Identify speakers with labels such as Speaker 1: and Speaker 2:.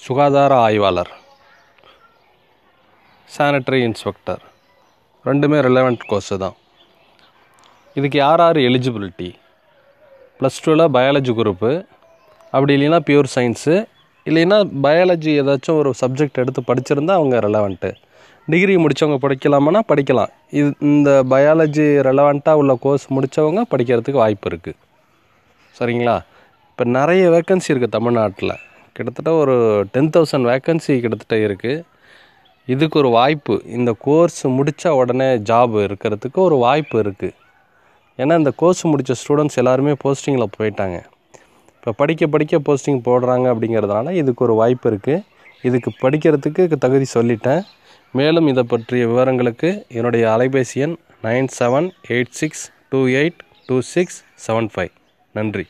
Speaker 1: சுகாதார ஆய்வாளர் sanitary inspector ரெண்டுமே ரிலவெண்ட் கோர்ஸு தான். இதுக்கு யார் யார் எலிஜிபிலிட்டி ப்ளஸ் டூவில் பயாலஜி குரூப்பு அப்படி இல்லைன்னா பியூர் சயின்ஸு இல்லைன்னா பயாலஜி ஏதாச்சும் ஒரு சப்ஜெக்ட் எடுத்து படிச்சிருந்தா அவங்க ரெலவெண்ட்டு டிகிரி முடித்தவங்க படிக்கலாமானா படிக்கலாம். இது இந்த பயாலஜி ரெலவெண்ட்டாக உள்ள கோர்ஸ் முடித்தவங்க படிக்கிறதுக்கு வாய்ப்பு இருக்குது சரிங்களா? இப்போ நிறைய வேக்கன்சி இருக்குது தமிழ்நாட்டில். கிட்டத்தட்ட ஒரு டென் தௌசண்ட் வேக்கன்சி கிட்டத்தட்ட இருக்குது இதுக்கு ஒரு வாய்ப்பு. இந்த கோர்ஸ் முடித்தா உடனே ஜாப் இருக்கிறதுக்கு ஒரு வாய்ப்பு இருக்குது ஏன்னா இந்த கோர்ஸ் முடித்த ஸ்டூடெண்ட்ஸ் எல்லாருமே போஸ்டிங்கில் போயிட்டாங்க. இப்போ படிக்க படிக்க போஸ்டிங் போடுறாங்க அப்படிங்கிறதுனால இதுக்கு ஒரு வாய்ப்பு இருக்குது இதுக்கு படிக்கிறதுக்கு தகுதி சொல்லிட்டேன். மேலும் இதை பற்றிய விவரங்களுக்கு என்னுடைய அலைபேசி எண் nine seven eight six two eight two six seven five. நன்றி.